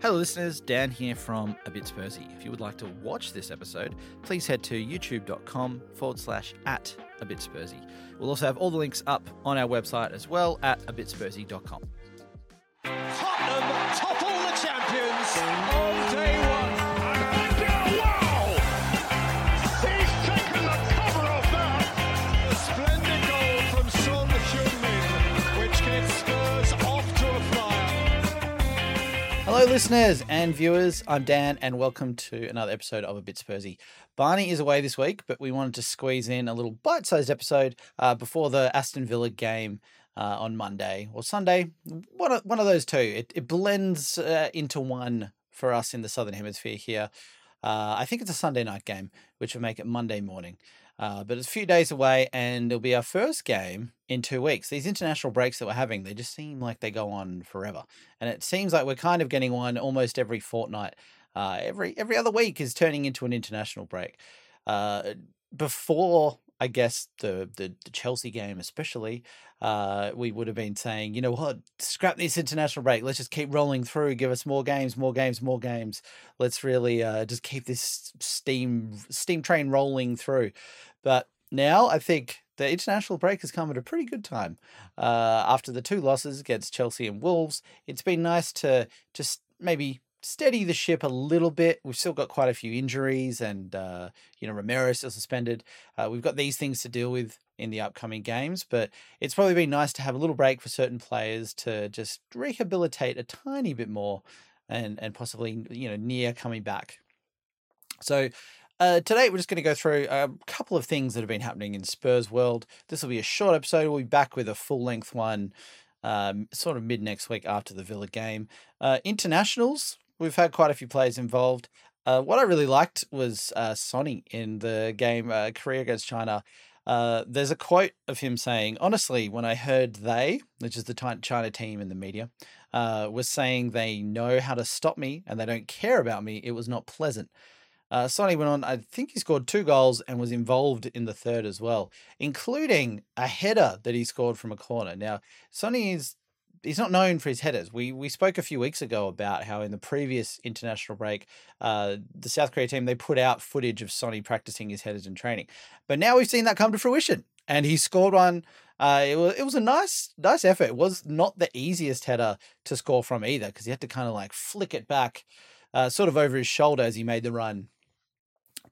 Hello, listeners. Dan here from A Bit Spursy. If you would like to watch this episode, please head to youtube.com forward slash at A Bit Spursy. We'll also have all the links up on our website as well at abitspursy.com. Hello, listeners and viewers. I'm Dan, and welcome to another episode of A Bit Spursy. Barney is away this week, but we wanted to squeeze in a little bite sized episode uh, before the Aston Villa game. Uh, on Monday or Sunday, one of, one of those two. It, it blends uh, into one for us in the Southern Hemisphere here. Uh, I think it's a Sunday night game, which will make it Monday morning. Uh, but it's a few days away, and it'll be our first game in two weeks. These international breaks that we're having, they just seem like they go on forever, and it seems like we're kind of getting one almost every fortnight. Uh, every every other week is turning into an international break. Uh, before I guess the, the the Chelsea game, especially, uh, we would have been saying, you know what, scrap this international break. Let's just keep rolling through. Give us more games, more games, more games. Let's really uh, just keep this steam steam train rolling through. But now I think the international break has come at a pretty good time. Uh, after the two losses against Chelsea and Wolves, it's been nice to just maybe steady the ship a little bit. We've still got quite a few injuries, and uh, you know Romero still suspended. Uh, we've got these things to deal with in the upcoming games, but it's probably been nice to have a little break for certain players to just rehabilitate a tiny bit more, and and possibly you know near coming back. So. Uh, today, we're just going to go through a couple of things that have been happening in Spurs world. This will be a short episode. We'll be back with a full length one um, sort of mid next week after the Villa game. Uh, internationals, we've had quite a few players involved. Uh, what I really liked was uh, Sonny in the game uh, Korea against China. Uh, there's a quote of him saying, honestly, when I heard they, which is the China team in the media, uh, was saying they know how to stop me and they don't care about me, it was not pleasant. Uh, Sonny went on, I think he scored two goals and was involved in the third as well, including a header that he scored from a corner. Now, Sonny is he's not known for his headers. We we spoke a few weeks ago about how in the previous international break, uh, the South Korea team they put out footage of Sonny practicing his headers in training, but now we've seen that come to fruition, and he scored one. Uh, it was it was a nice nice effort. It was not the easiest header to score from either because he had to kind of like flick it back, uh, sort of over his shoulder as he made the run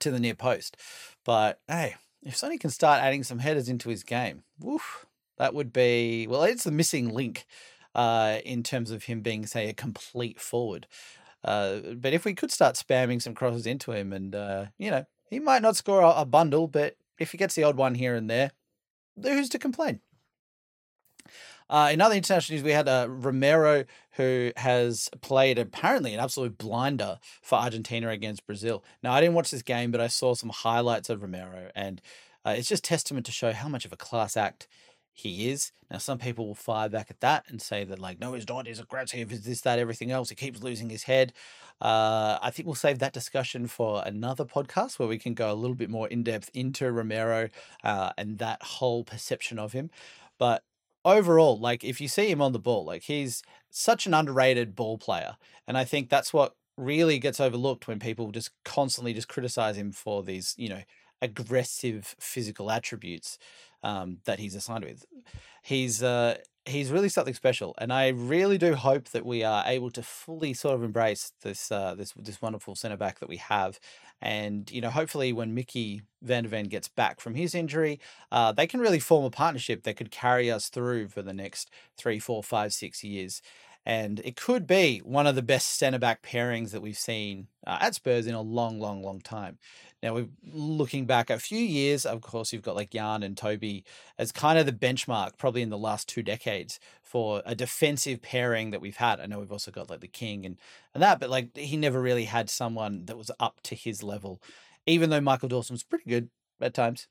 to the near post. But hey, if Sonny can start adding some headers into his game, woof, that would be well. It's the missing link uh, in terms of him being, say, a complete forward. Uh, but if we could start spamming some crosses into him, and uh, you know, he might not score a, a bundle, but if he gets the odd one here and there, who's to complain? Uh, in other international news, we had uh, Romero, who has played apparently an absolute blinder for Argentina against Brazil. Now, I didn't watch this game, but I saw some highlights of Romero, and uh, it's just testament to show how much of a class act he is. Now, some people will fire back at that and say that, like, no, he's not. He's aggressive. He's this, that, everything else. He keeps losing his head. Uh, I think we'll save that discussion for another podcast where we can go a little bit more in depth into Romero uh, and that whole perception of him. But overall, like, if you see him on the ball, like, he's such an underrated ball player. And I think that's what really gets overlooked when people just constantly just criticize him for these, you know, aggressive physical attributes um, that he's assigned with. He's uh, he's really something special, and I really do hope that we are able to fully sort of embrace this uh, this this wonderful centre back that we have. And you know, hopefully, when Micky Van Ven gets back from his injury, uh, they can really form a partnership that could carry us through for the next three, four, five, six years. And it could be one of the best centre back pairings that we've seen uh, at Spurs in a long, long, long time. Now we're looking back a few years. Of course, you've got like Jan and Toby as kind of the benchmark, probably in the last two decades for a defensive pairing that we've had. I know we've also got like the King and and that, but like he never really had someone that was up to his level, even though Michael Dawson was pretty good at times.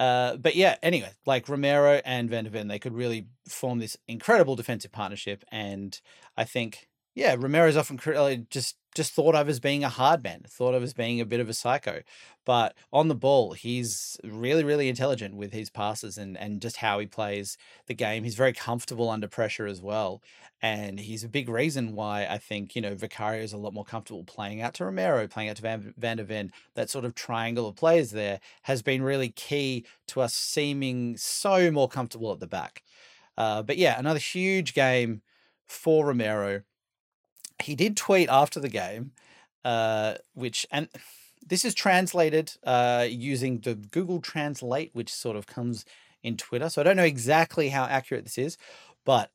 Uh, but yeah, anyway, like Romero and Van they could really form this incredible defensive partnership. And I think, yeah, Romero's often uh, just just thought of as being a hard man, thought of as being a bit of a psycho. But on the ball, he's really, really intelligent with his passes and and just how he plays the game. He's very comfortable under pressure as well, and he's a big reason why I think you know Vicario is a lot more comfortable playing out to Romero, playing out to Van, Van de Ven. That sort of triangle of players there has been really key to us seeming so more comfortable at the back. Uh, but yeah, another huge game for Romero he did tweet after the game, uh, which and this is translated uh, using the Google Translate, which sort of comes in Twitter. So I don't know exactly how accurate this is, but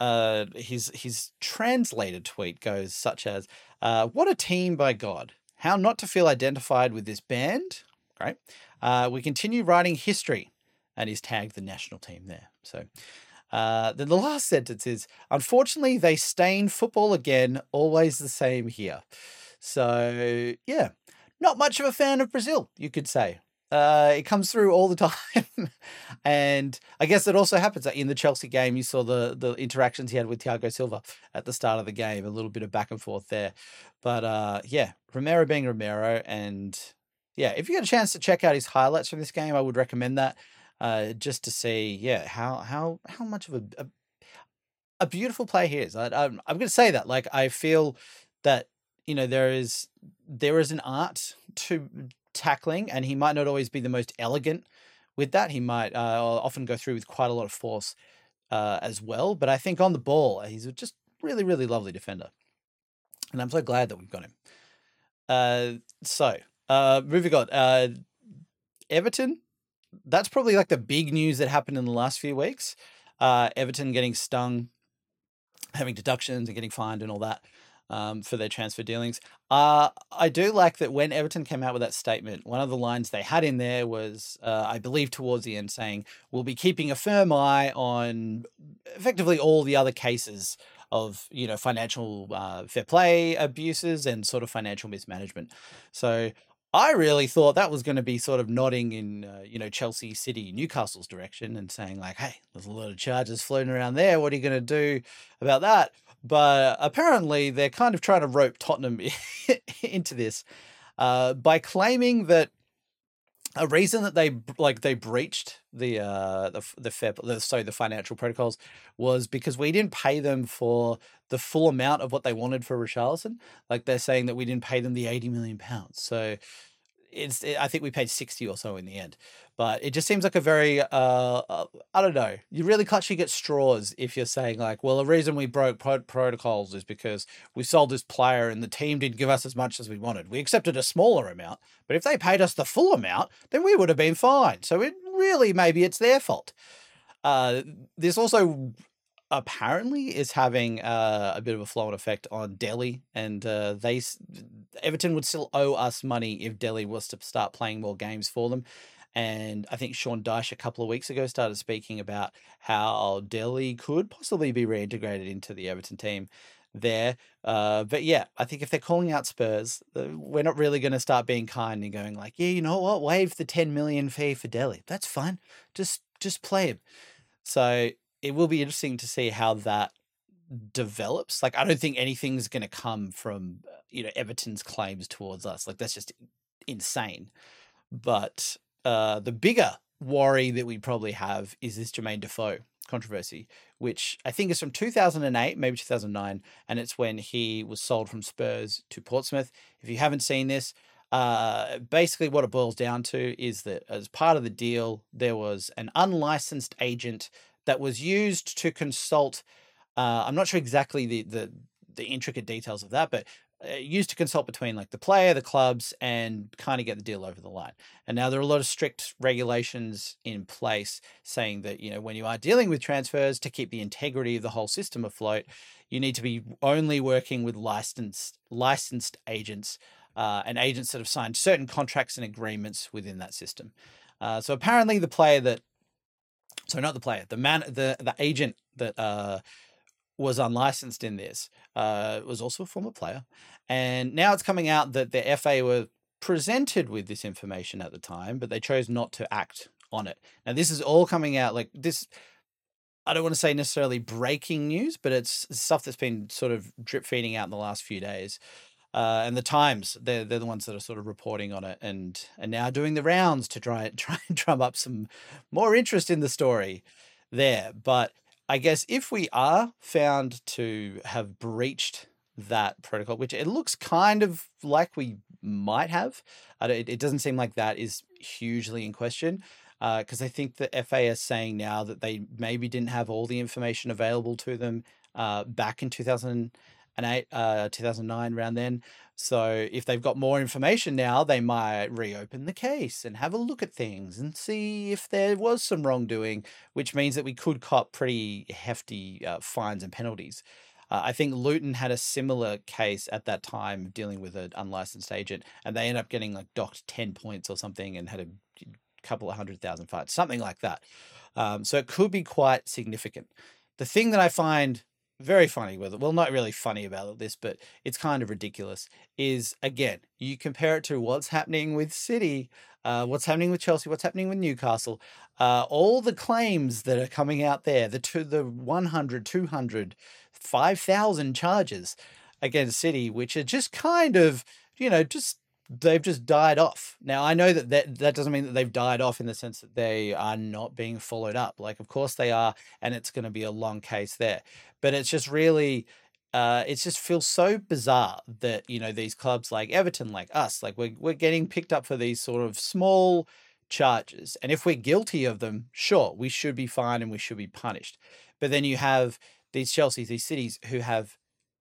uh, his his translated tweet goes such as, uh, "What a team by God! How not to feel identified with this band? Great. Uh, we continue writing history." And he's tagged the national team there. So uh, then the last sentence is Unfortunately, they stain football again, always the same here. So, yeah, not much of a fan of Brazil, you could say. Uh, it comes through all the time. and I guess it also happens that in the Chelsea game, you saw the, the interactions he had with Thiago Silva at the start of the game, a little bit of back and forth there. But uh, yeah, Romero being Romero. And yeah, if you get a chance to check out his highlights from this game, I would recommend that uh, just to see, yeah, how how how much of a a, a beautiful play he is. I, I'm I'm going to say that. Like I feel that you know there is there is an art to tackling, and he might not always be the most elegant with that. He might uh, often go through with quite a lot of force uh, as well. But I think on the ball, he's a just really really lovely defender, and I'm so glad that we've got him. Uh, so uh, moving on, uh, Everton that's probably like the big news that happened in the last few weeks. Uh, Everton getting stung, having deductions and getting fined and all that um, for their transfer dealings. Uh, I do like that when Everton came out with that statement, one of the lines they had in there was, uh, I believe, towards the end, saying, We'll be keeping a firm eye on effectively all the other cases of you know financial uh, fair play abuses and sort of financial mismanagement. So I really thought that was going to be sort of nodding in, uh, you know, Chelsea City, Newcastle's direction and saying, like, hey, there's a lot of charges floating around there. What are you going to do about that? But apparently, they're kind of trying to rope Tottenham into this uh, by claiming that a reason that they like they breached the uh the the fair the, so the financial protocols was because we didn't pay them for the full amount of what they wanted for Richarlison. Like they're saying that we didn't pay them the eighty million pounds. So it's I think we paid sixty or so in the end. But it just seems like a very uh, uh I don't know. You really clutching at straws if you're saying like, well, the reason we broke pro- protocols is because we sold this player and the team didn't give us as much as we wanted. We accepted a smaller amount, but if they paid us the full amount, then we would have been fine. So it really maybe it's their fault. Uh, this also apparently is having uh, a bit of a flow on effect on Dele, and uh, they Everton would still owe us money if Dele was to start playing more games for them. And I think Sean Dyche a couple of weeks ago started speaking about how Dele could possibly be reintegrated into the Everton team there. Uh, but yeah, I think if they're calling out Spurs, we're not really going to start being kind and going like, yeah, you know what, waive the ten million fee for Dele. That's fine. Just just play him. So it will be interesting to see how that develops. Like, I don't think anything's going to come from uh, you know Everton's claims towards us. Like, that's just insane. But uh, the bigger worry that we probably have is this Jermain Defoe controversy, which I think is from 2008, maybe 2009, and it's when he was sold from Spurs to Portsmouth. If you haven't seen this, uh, basically what it boils down to is that as part of the deal, there was an unlicensed agent that was used to consult. Uh, I'm not sure exactly the, the the intricate details of that, but uh, used to consult between like the player, the clubs, and kind of get the deal over the line. And now there are a lot of strict regulations in place saying that you know when you are dealing with transfers to keep the integrity of the whole system afloat, you need to be only working with licensed licensed agents uh, and agents that have signed certain contracts and agreements within that system. Uh, so apparently, the player that so not the player, the man, the the agent that uh, was unlicensed in this uh, was also a former player. And now it's coming out that the FA were presented with this information at the time, but they chose not to act on it. Now, this is all coming out like this. I don't want to say necessarily breaking news, but it's stuff that's been sort of drip feeding out in the last few days. Uh, and the Times, they're, they're the ones that are sort of reporting on it and and now doing the rounds to try try and drum up some more interest in the story there. But I guess if we are found to have breached that protocol, which it looks kind of like we might have, it, it doesn't seem like that is hugely in question because uh, I think the FA is saying now that they maybe didn't have all the information available to them uh, back in 2008, uh, 2009, around then. So if they've got more information now, they might reopen the case and have a look at things and see if there was some wrongdoing, which means that we could cop pretty hefty uh, fines and penalties. Uh, I think Luton had a similar case at that time dealing with an unlicensed agent, and they ended up getting like docked 10 points or something and had a couple of hundred thousand fights, something like that. Um, so it could be quite significant. The thing that I find very funny with it, well, not really funny about this, but it's kind of ridiculous, is again, you compare it to what's happening with City, uh, what's happening with Chelsea, what's happening with Newcastle, uh, all the claims that are coming out there, the, two, the 100, 200, 5,000 charges against City, which are just kind of, you know, just they've just died off. Now I know that, that that doesn't mean that they've died off in the sense that they are not being followed up. Like of course they are, and it's going to be a long case there. But it's just really. Uh, it just feels so bizarre that you know these clubs like Everton, like us, like we're we're getting picked up for these sort of small charges, and if we're guilty of them, sure, we should be fined and we should be punished. But then you have these Chelseas, these cities who have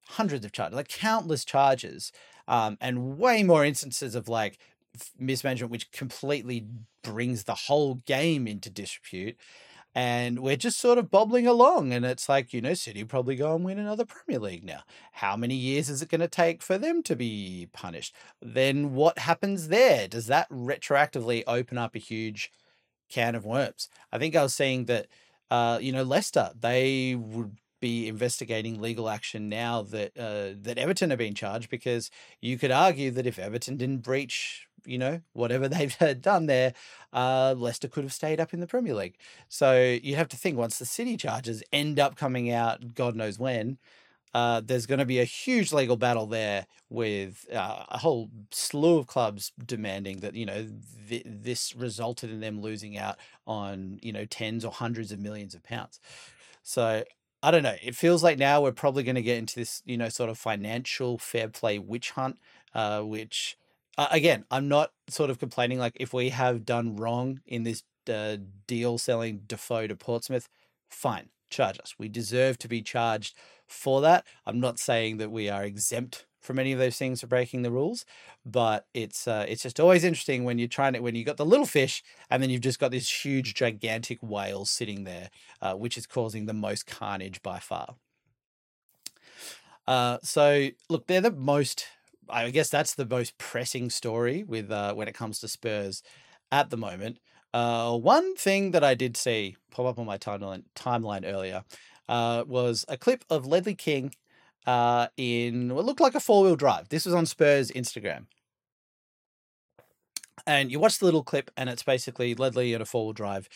hundreds of charges, like countless charges, um, and way more instances of like mismanagement, which completely brings the whole game into disrepute. And we're just sort of bobbling along. And it's like, you know, City probably go and win another Premier League now. How many years is it going to take for them to be punished? Then what happens there? Does that retroactively open up a huge can of worms? I think I was saying that, uh, you know, Leicester, they would be investigating legal action now that uh, that Everton are being charged because you could argue that if Everton didn't breach, you know, whatever they've done there, uh, Leicester could have stayed up in the Premier League. So you have to think once the City charges end up coming out, God knows when. Uh, there's going to be a huge legal battle there with uh, a whole slew of clubs demanding that you know th- this resulted in them losing out on you know tens or hundreds of millions of pounds. So I don't know. It feels like now we're probably going to get into this, you know, sort of financial fair play witch hunt, uh, which, uh, again, I'm not sort of complaining. Like, if we have done wrong in this uh, deal selling Defoe to Portsmouth, fine, charge us. We deserve to be charged for that. I'm not saying that we are exempt from any of those things for breaking the rules. But it's uh, it's just always interesting when you're trying to when you've got the little fish and then you've just got this huge gigantic whale sitting there, uh, which is causing the most carnage by far. Uh, so look, they're the most. I guess that's the most pressing story with uh, when it comes to Spurs at the moment. Uh, one thing that I did see pop up on my timeline timeline earlier uh, was a clip of Ledley King uh, in what looked like a four wheel drive. This was on Spurs Instagram. And you watch the little clip, and it's basically Ledley in a four wheel drive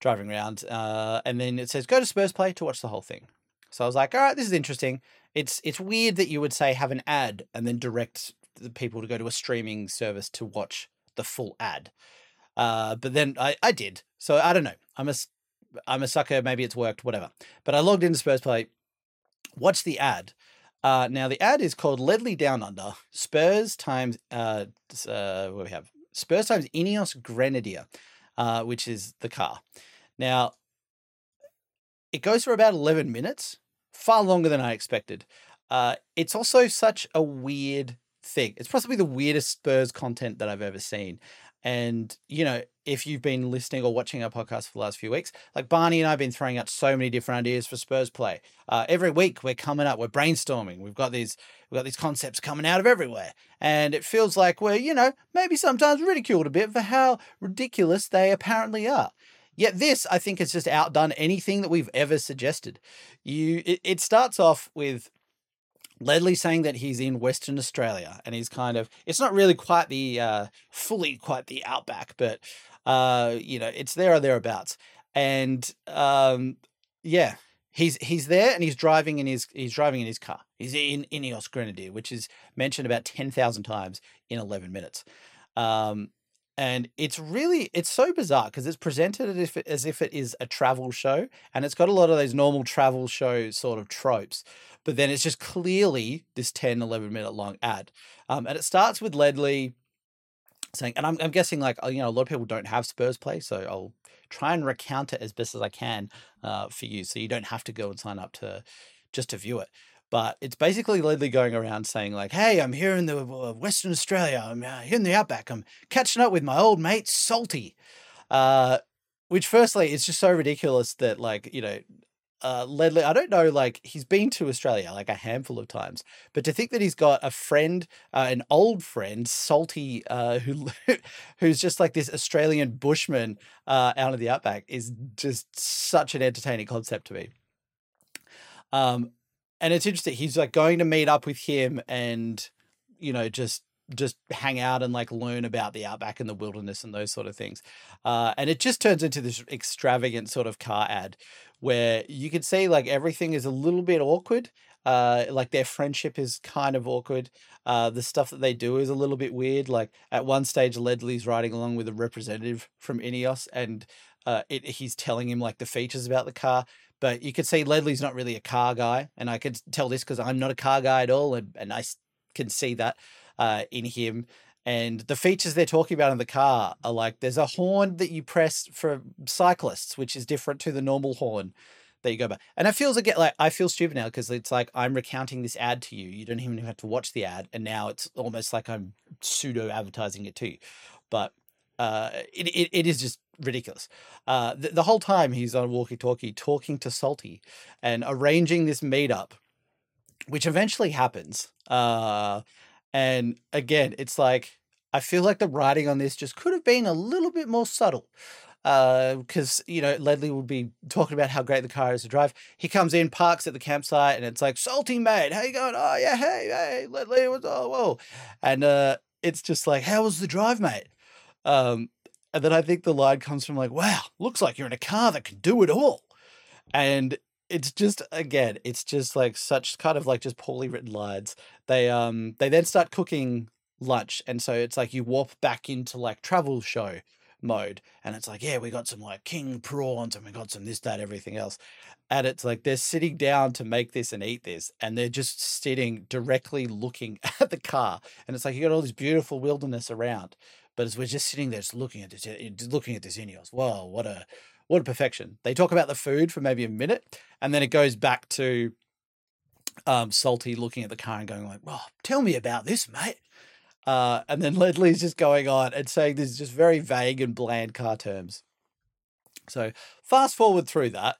driving around. Uh, and then it says, go to Spurs Play to watch the whole thing. So I was like, all right, this is interesting. It's it's weird that you would say have an ad and then direct the people to go to a streaming service to watch the full ad. Uh, but then I, I did. So I don't know. I'm a I'm a sucker. Maybe it's worked. Whatever. But I logged into Spurs Play, watched the ad, uh, now the ad is called Ledley Down Under Spurs times uh, uh what we have Spurs times Ineos Grenadier, uh, which is the car. Now it goes for about eleven minutes, far longer than I expected. Uh, it's also such a weird thing. It's possibly the weirdest Spurs content that I've ever seen. And, you know, if you've been listening or watching our podcast for the last few weeks, like Barney and I have been throwing out so many different ideas for Spurs play. Uh, every week we're coming up, we're brainstorming. We've got these, we've got these concepts coming out of everywhere. And it feels like we're, you know, maybe sometimes ridiculed a bit for how ridiculous they apparently are. Yet this, I think, has just outdone anything that we've ever suggested. You, it, it starts off with Ledley saying that he's in Western Australia and he's kind of it's not really quite the uh, fully quite the outback, but uh, you know it's there or thereabouts. And um, Yeah, he's he's there and he's driving in his he's driving in his car. He's in Ineos Grenadier, which is mentioned about ten thousand times in eleven minutes. Um, and it's really it's so bizarre because it's presented as if it, as if it is a travel show, and it's got a lot of those normal travel show sort of tropes. But then it's just clearly this 10, 11 minute long ad, um, and it starts with Ledley saying, and I'm, I'm guessing like uh, you know a lot of people don't have Spurs play, so I'll try and recount it as best as I can uh, for you, so you don't have to go and sign up to just to view it. But it's basically Ledley going around saying like, "Hey, I'm here in the Western Australia. I'm uh, here in the outback. I'm catching up with my old mate Salty." Uh, which, firstly, is just so ridiculous that like you know uh, Ledley, I don't know, like he's been to Australia like a handful of times, but to think that he's got a friend, uh, an old friend, Salty, uh, who who's just like this Australian bushman uh, out of the outback is just such an entertaining concept to me. Um, and it's interesting. He's like going to meet up with him and you know just just hang out and like learn about the outback and the wilderness and those sort of things. Uh, and it just turns into this extravagant sort of car ad where you can see like everything is a little bit awkward. Uh, like their friendship is kind of awkward. Uh, the stuff that they do is a little bit weird. Like at one stage, Ledley's riding along with a representative from Ineos, and uh, it, he's telling him like the features about the car. But you could see Ledley's not really a car guy, and I could tell this because I'm not a car guy at all, and, and I can see that uh, in him. And the features they're talking about in the car are like there's a horn that you press for cyclists, which is different to the normal horn that you go by. And it feels again like I feel stupid now because it's like I'm recounting this ad to you. You don't even have to watch the ad, and now it's almost like I'm pseudo advertising it to you. But uh, it, it, it is just ridiculous. Uh, the, the whole time he's on walkie talkie talking to Salty and arranging this meetup, which eventually happens. Uh, and again, it's like I feel like the writing on this just could have been a little bit more subtle. Because, uh, you know, Ledley would be talking about how great the car is to drive. He comes in, parks at the campsite, and it's like, Salty, mate, how you going? Oh, yeah, hey, hey, Ledley, what's, oh, whoa. And uh, it's just like, how was the drive, mate? Um, and then I think the line comes from like, wow, looks like you're in a car that can do it all. And it's just again, it's just like such kind of like just poorly written lines. They um they then start cooking lunch, and so it's like you warp back into like travel show mode, and it's like yeah, we got some like king prawns, and we got some this that everything else, and it's like they're sitting down to make this and eat this, and they're just sitting directly looking at the car, and it's like you got all this beautiful wilderness around, but as we're just sitting there just looking at this, looking at this Ineos, whoa, what a what a perfection. They talk about the food for maybe a minute, and then it goes back to um, Salty looking at the car and going like, "Well, tell me about this, mate." Uh, and then Ledley's just going on and saying this just very vague and bland car terms. So fast forward through that,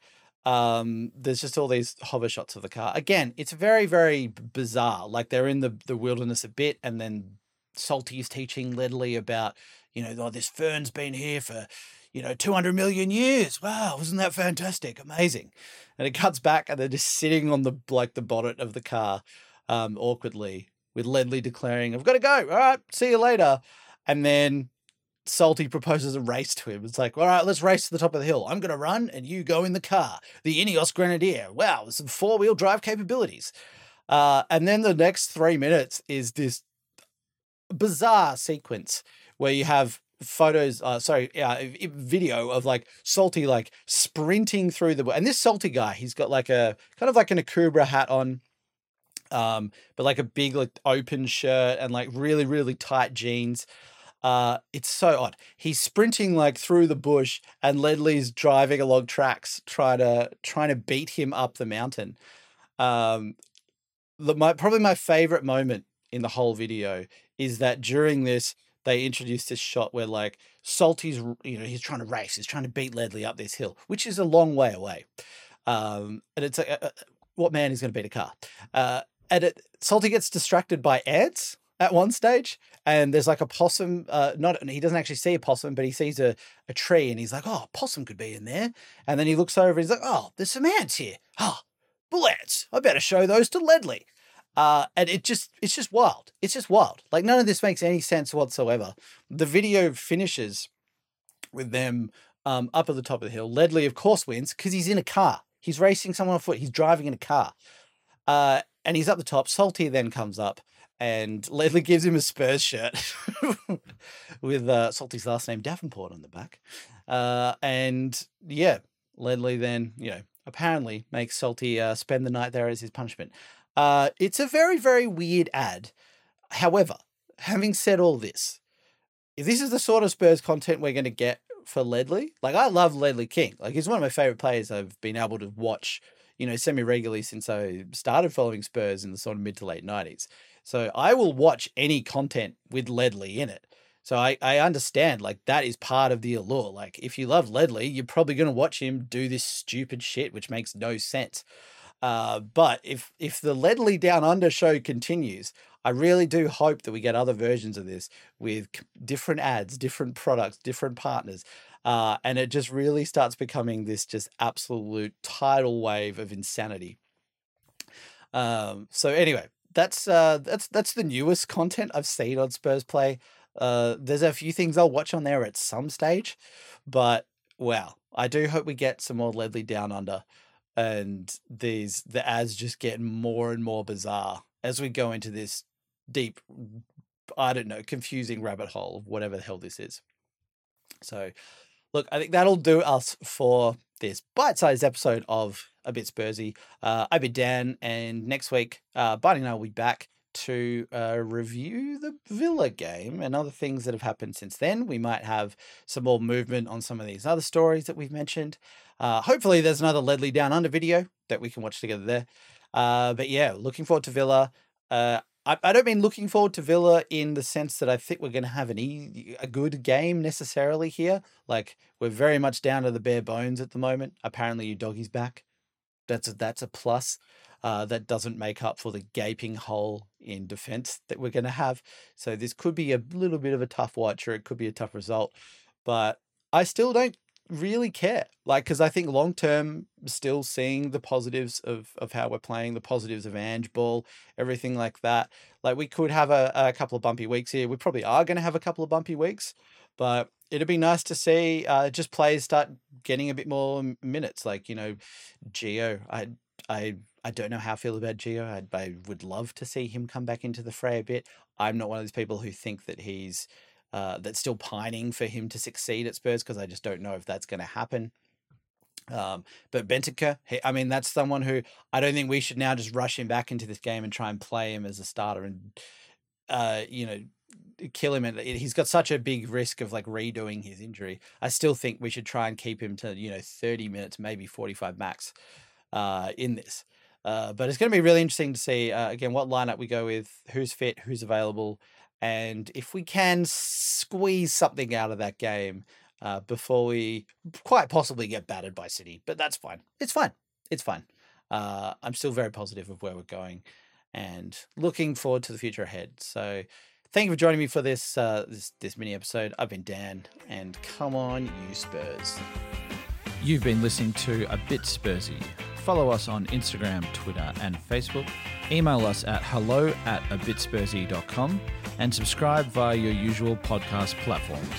um, there's just all these hover shots of the car. Again, it's very very bizarre. Like they're in the the wilderness a bit, and then Salty's teaching Ledley about you know oh, this fern's been here for you know, 200 million years. Wow, wasn't that fantastic? Amazing. And it cuts back and they're just sitting on the like the bonnet of the car um, awkwardly with Ledley declaring, I've got to go. All right, see you later. And then Salty proposes a race to him. It's like, all right, let's race to the top of the hill. I'm going to run and you go in the car. The Ineos Grenadier. Wow, some four wheel drive capabilities. Uh, and then the next three minutes is this bizarre sequence where you have photos uh sorry uh, video of like salty like sprinting through the and this salty guy he's got like a kind of like an akubra hat on um but like a big like open shirt and like really really tight jeans. Uh it's so odd. He's sprinting like through the bush and ledley's driving along tracks trying to trying to beat him up the mountain. Um the, my probably my favorite moment in the whole video is that during this they introduced this shot where like Salty's, you know, he's trying to race, he's trying to beat Ledley up this hill, which is a long way away. Um, and it's like, uh, uh what man is going to beat a car? Uh, and it, Salty gets distracted by ants at one stage, and there's like a possum. Uh, not he doesn't actually see a possum, but he sees a, a tree, and he's like, "Oh, possum could be in there." And then he looks over, and he's like, "Oh, there's some ants here. Oh, bull ants. I better show those to Ledley." Uh, and it just it's just wild. It's just wild. Like none of this makes any sense whatsoever. The video finishes with them um, up at the top of the hill. Ledley, of course, wins because he's in a car. He's racing someone on foot. He's driving in a car. Uh, and he's up the top. Salty then comes up and Ledley gives him a Spurs shirt with uh, Salty's last name Davenport on the back. Uh, and yeah, Ledley then, you know, apparently makes Salty uh, spend the night there as his punishment. Uh, it's a very, very weird ad. However, having said all this, if this is the sort of Spurs content we're going to get for Ledley, like I love Ledley King. Like he's one of my favorite players I've been able to watch, you know, semi regularly since I started following Spurs in the sort of mid to late 90s. So I will watch any content with Ledley in it. So I, I understand like that is part of the allure. Like if you love Ledley, you're probably going to watch him do this stupid shit, which makes no sense. Uh, but if if the Ledley Down Under show continues, I really do hope that we get other versions of this with different ads, different products, different partners, uh, and it just really starts becoming this just absolute tidal wave of insanity. Um, so anyway, that's uh, that's that's the newest content I've seen on Spurs Play. Uh, there's a few things I'll watch on there at some stage, but wow, I do hope we get some more Ledley Down Under and these the ads just get more and more bizarre as we go into this deep i don't know confusing rabbit hole of whatever the hell this is. So look i think that'll do us for this bite-sized episode of a bit spursy. Uh, i've been dan and next week uh, barney and i will be back to uh, review the Villa game and other things that have happened since then. We might have some more movement on some of these other stories that we've mentioned. Uh, hopefully, there's another Ledley Down Under video that we can watch together there. Uh, but yeah, looking forward to Villa. Uh, I, I don't mean looking forward to Villa in the sense that I think we're going to have an e- a good game necessarily here. Like we're very much down to the bare bones at the moment. Apparently, Udogie's back. That's a, that's a plus uh, that doesn't make up for the gaping hole in defense that we're going to have. So this could be a little bit of a tough watch, or it could be a tough result. But I still don't really care, like because I think long term, still seeing the positives of of how we're playing, the positives of Ange ball, everything like that. Like we could have a, a couple of bumpy weeks here. We probably are going to have a couple of bumpy weeks, but it'd be nice to see uh, just players start getting a bit more minutes. Like you know, Gio, I I I don't know how I feel about Gio. I, I would love to see him come back into the fray a bit. I'm not one of those people who think that he's uh, that's still pining for him to succeed at Spurs because I just don't know if that's going to happen. Um, but he, I mean, that's someone who I don't think we should now just rush him back into this game and try and play him as a starter and, uh, you know, kill him. And he's got such a big risk of like redoing his injury. I still think we should try and keep him to, you know, 30 minutes, maybe 45 max uh, in this. Uh, but it's going to be really interesting to see uh, again what lineup we go with, who's fit, who's available, and if we can squeeze something out of that game uh, before we quite possibly get battered by City. But that's fine. It's fine. It's fine. Uh, I'm still very positive of where we're going, and looking forward to the future ahead. So. Thank you for joining me for this uh, this this mini episode. I've been Dan, and come on, you Spurs! You've been listening to A Bit Spursy. Follow us on Instagram, Twitter, and Facebook. Email us at hello at abitspursy.com and subscribe via your usual podcast platforms.